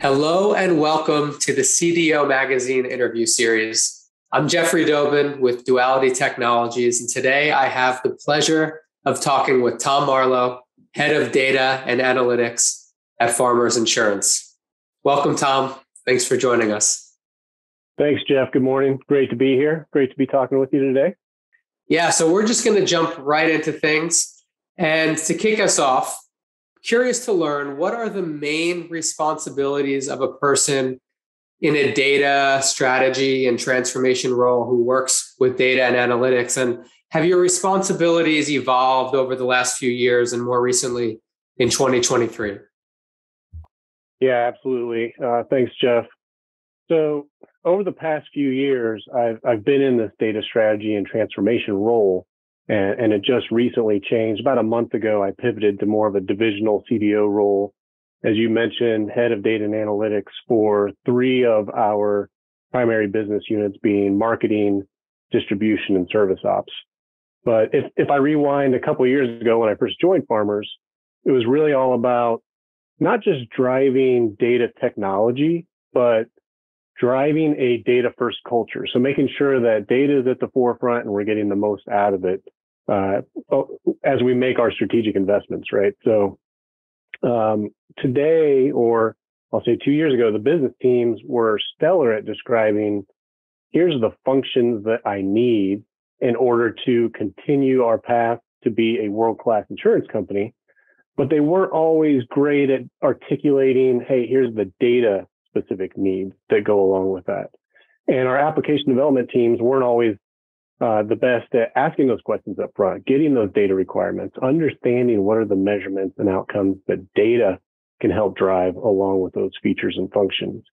Hello and welcome to the CDO Magazine interview series. I'm Jeffrey Dobin with Duality Technologies, and today I have the pleasure of talking with Tom Marlow, Head of Data and Analytics at Farmers Insurance. Welcome, Tom. Thanks for joining us. Thanks, Jeff. Good morning. Great to be here. Great to be talking with you today. Yeah, so we're just going to jump right into things. And to kick us off, curious to learn what are the main responsibilities of a person in a data strategy and transformation role who works with data and analytics? And have your responsibilities evolved over the last few years and more recently in 2023 yeah absolutely. Uh, thanks jeff. So over the past few years I've, I've been in this data strategy and transformation role and, and it just recently changed. About a month ago, I pivoted to more of a divisional CDO role, as you mentioned, head of data and analytics for three of our primary business units being marketing, distribution, and service ops. But if, if I rewind a couple years ago when I first joined Farmers, it was really all about not just driving data technology, but driving a data first culture. So making sure that data is at the forefront and we're getting the most out of it uh, as we make our strategic investments, right? So um, today, or I'll say two years ago, the business teams were stellar at describing here's the functions that I need in order to continue our path to be a world class insurance company. But they weren't always great at articulating, hey, here's the data specific needs that go along with that. And our application development teams weren't always uh, the best at asking those questions up front, getting those data requirements, understanding what are the measurements and outcomes that data can help drive along with those features and functions.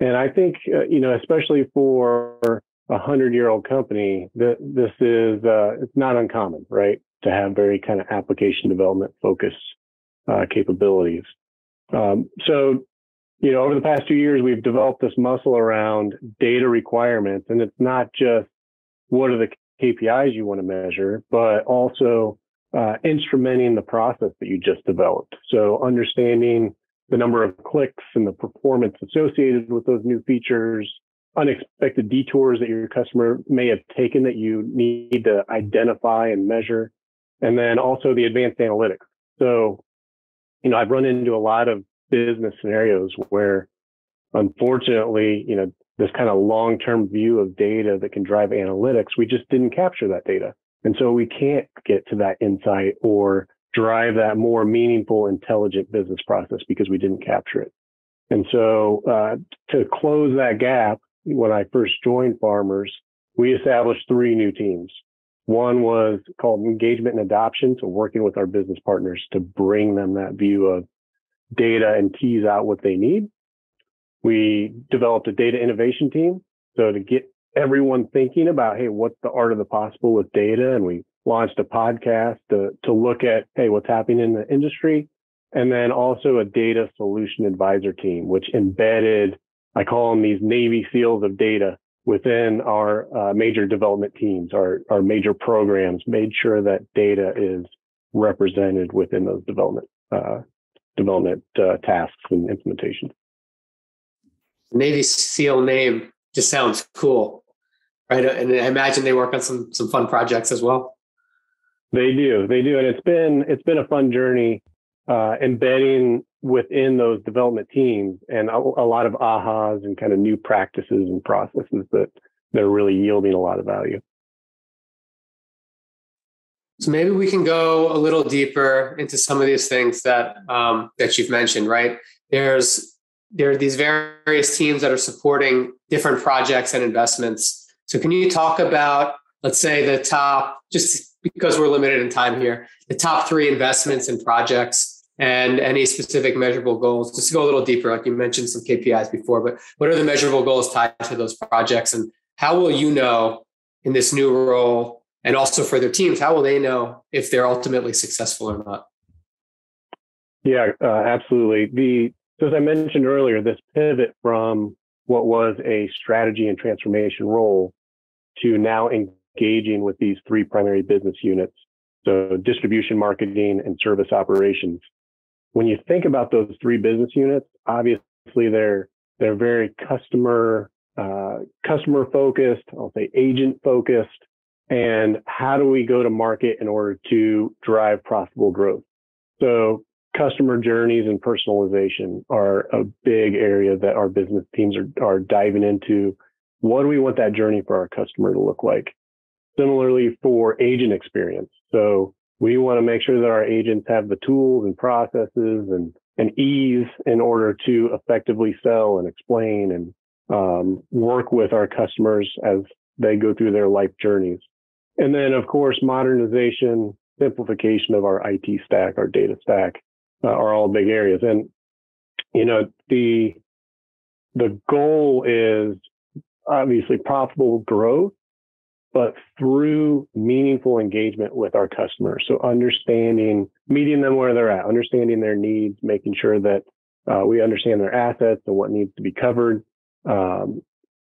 And I think, uh, you know, especially for a hundred year old company, that this is, uh, it's not uncommon, right? To have very kind of application development focused, uh, capabilities. Um, so, you know, over the past two years, we've developed this muscle around data requirements and it's not just what are the KPIs you want to measure, but also uh, instrumenting the process that you just developed. So understanding the number of clicks and the performance associated with those new features, unexpected detours that your customer may have taken that you need to identify and measure, and then also the advanced analytics. So, you know, I've run into a lot of business scenarios where unfortunately, you know, this kind of long-term view of data that can drive analytics, we just didn't capture that data. And so we can't get to that insight or drive that more meaningful, intelligent business process because we didn't capture it. And so uh, to close that gap, when I first joined Farmers, we established three new teams. One was called engagement and adoption. So working with our business partners to bring them that view of data and tease out what they need. We developed a data innovation team. So to get everyone thinking about, hey, what's the art of the possible with data? And we launched a podcast to, to look at, hey, what's happening in the industry. And then also a data solution advisor team, which embedded, I call them these Navy SEALs of data within our uh, major development teams, our, our major programs, made sure that data is represented within those development, uh, development uh, tasks and implementations. Navy SEAL name just sounds cool, right? And I imagine they work on some some fun projects as well. They do, they do, and it's been it's been a fun journey uh, embedding within those development teams and a, a lot of ahas and kind of new practices and processes that that are really yielding a lot of value. So maybe we can go a little deeper into some of these things that um, that you've mentioned. Right? There's there are these various teams that are supporting different projects and investments. So, can you talk about, let's say, the top, just because we're limited in time here, the top three investments and projects and any specific measurable goals? Just to go a little deeper, like you mentioned some KPIs before, but what are the measurable goals tied to those projects? And how will you know in this new role and also for their teams, how will they know if they're ultimately successful or not? Yeah, uh, absolutely. The so as I mentioned earlier, this pivot from what was a strategy and transformation role to now engaging with these three primary business units. So distribution, marketing, and service operations. When you think about those three business units, obviously they're they're very customer uh, customer focused. I'll say agent focused. And how do we go to market in order to drive profitable growth? So customer journeys and personalization are a big area that our business teams are, are diving into. What do we want that journey for our customer to look like? Similarly for agent experience. So we want to make sure that our agents have the tools and processes and, and ease in order to effectively sell and explain and um, work with our customers as they go through their life journeys. And then, of course, modernization, simplification of our IT stack, our data stack uh, are all big areas. And, you know, the, the goal is obviously profitable growth, but through meaningful engagement with our customers. So understanding, meeting them where they're at, understanding their needs, making sure that uh, we understand their assets and what needs to be covered, um,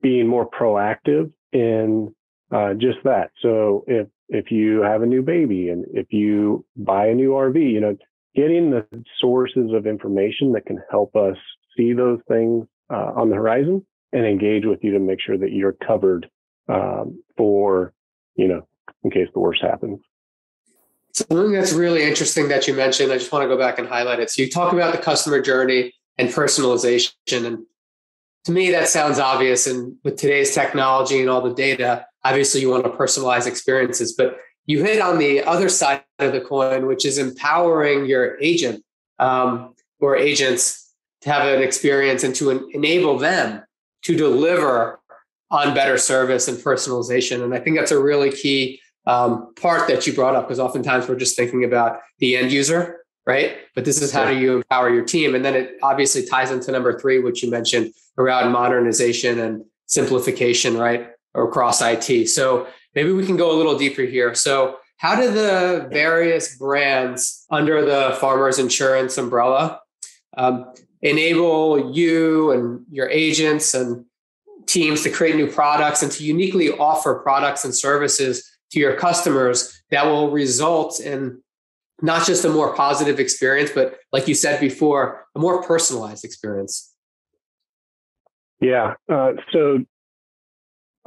being more proactive in uh, just that. So if if you have a new baby and if you buy a new RV, you know, getting the sources of information that can help us see those things uh, on the horizon and engage with you to make sure that you're covered um, for, you know, in case the worst happens. Something that's really interesting that you mentioned, I just want to go back and highlight it. So you talk about the customer journey and personalization, and to me, that sounds obvious. And with today's technology and all the data, obviously you want to personalize experiences. But you hit on the other side of the coin, which is empowering your agent um, or agents to have an experience and to en- enable them to deliver on better service and personalization. And I think that's a really key um, part that you brought up because oftentimes we're just thinking about the end user, right? But this is how do you empower your team? And then it obviously ties into number three, which you mentioned, around modernization and simplification, right? Or across IT. So maybe we can go a little deeper here. So how do the various brands under the farmers insurance umbrella um, enable you and your agents and teams to create new products and to uniquely offer products and services to your customers that will result in not just a more positive experience, but like you said before, a more personalized experience? Yeah. Uh, so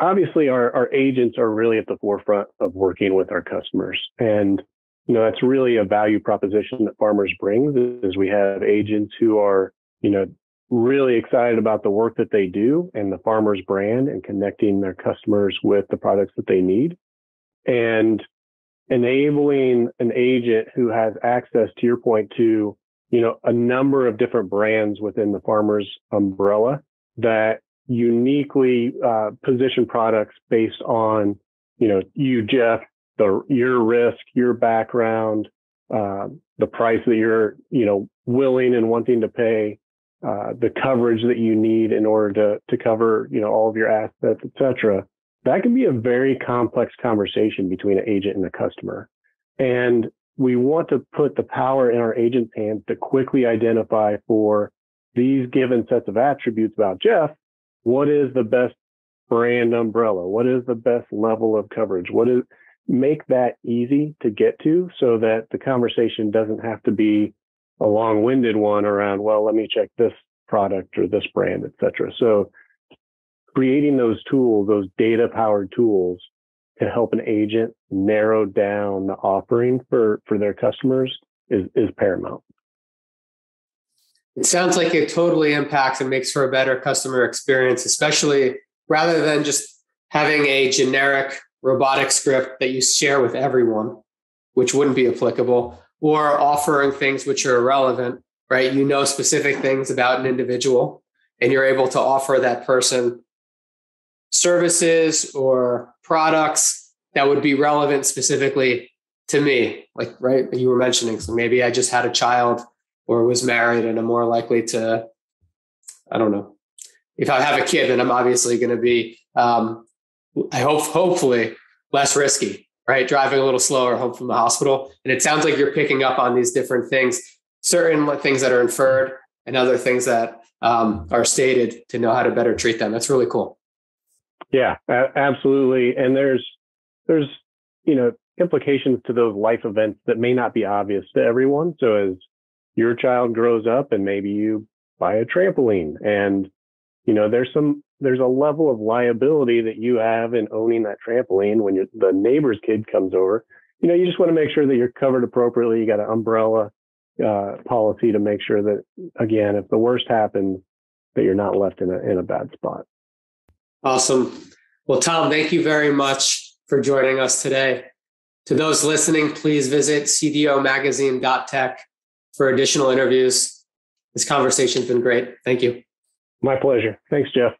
obviously our, our agents are really at the forefront of working with our customers. And, you know, that's really a value proposition that farmers brings is we have agents who are, you know, really excited about the work that they do and the farmer's brand and connecting their customers with the products that they need and enabling an agent who has access to your point to, you know, a number of different brands within the farmer's umbrella that uniquely uh, position products based on, you know, you, Jeff, the your risk, your background, uh, the price that you're, you know, willing and wanting to pay, uh, the coverage that you need in order to to cover, you know, all of your assets, et cetera. That can be a very complex conversation between an agent and a customer. And we want to put the power in our agent's hands to quickly identify for these given sets of attributes about Jeff, what is the best brand umbrella? What is the best level of coverage? What is make that easy to get to so that the conversation doesn't have to be a long-winded one around, well, let me check this product or this brand, et cetera. So creating those tools, those data powered tools to help an agent narrow down the offering for, for their customers is, is paramount. It sounds like it totally impacts and makes for a better customer experience, especially rather than just having a generic robotic script that you share with everyone, which wouldn't be applicable, or offering things which are irrelevant, right? You know specific things about an individual and you're able to offer that person services or products that would be relevant specifically to me like right you were mentioning so maybe i just had a child or was married and I'm more likely to, I don't know. If I have a kid, then I'm obviously going to be, um, I hope, hopefully less risky, right? Driving a little slower home from the hospital. And it sounds like you're picking up on these different things, certain things that are inferred and other things that um, are stated to know how to better treat them. That's really cool. Yeah, absolutely. And there's, there's, you know, implications to those life events that may not be obvious to everyone. So as your child grows up and maybe you buy a trampoline. And, you know, there's some, there's a level of liability that you have in owning that trampoline when the neighbor's kid comes over. You know, you just want to make sure that you're covered appropriately. You got an umbrella uh, policy to make sure that, again, if the worst happens, that you're not left in a in a bad spot. Awesome. Well, Tom, thank you very much for joining us today. To those listening, please visit cdomagazine.tech for additional interviews. This conversation's been great. Thank you. My pleasure. Thanks, Jeff.